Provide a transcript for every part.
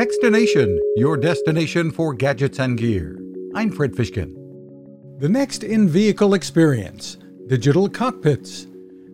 Techstination, your destination for gadgets and gear. I'm Fred Fishkin. The next in vehicle experience digital cockpits.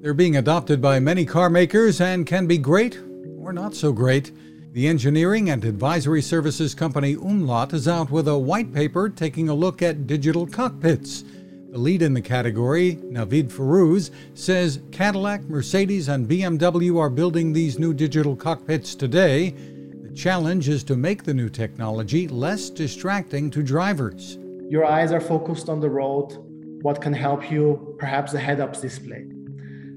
They're being adopted by many car makers and can be great or not so great. The engineering and advisory services company Umlaut is out with a white paper taking a look at digital cockpits. The lead in the category, Navid Farouz, says Cadillac, Mercedes, and BMW are building these new digital cockpits today. Challenge is to make the new technology less distracting to drivers. Your eyes are focused on the road, what can help you, perhaps a head up display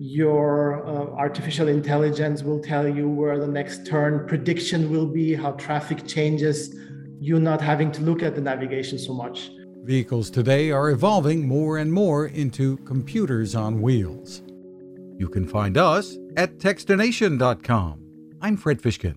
your uh, artificial intelligence will tell you where the next turn prediction will be, how traffic changes, you not having to look at the navigation so much. Vehicles today are evolving more and more into computers on wheels. You can find us at Techstination.com. I'm Fred Fishkin.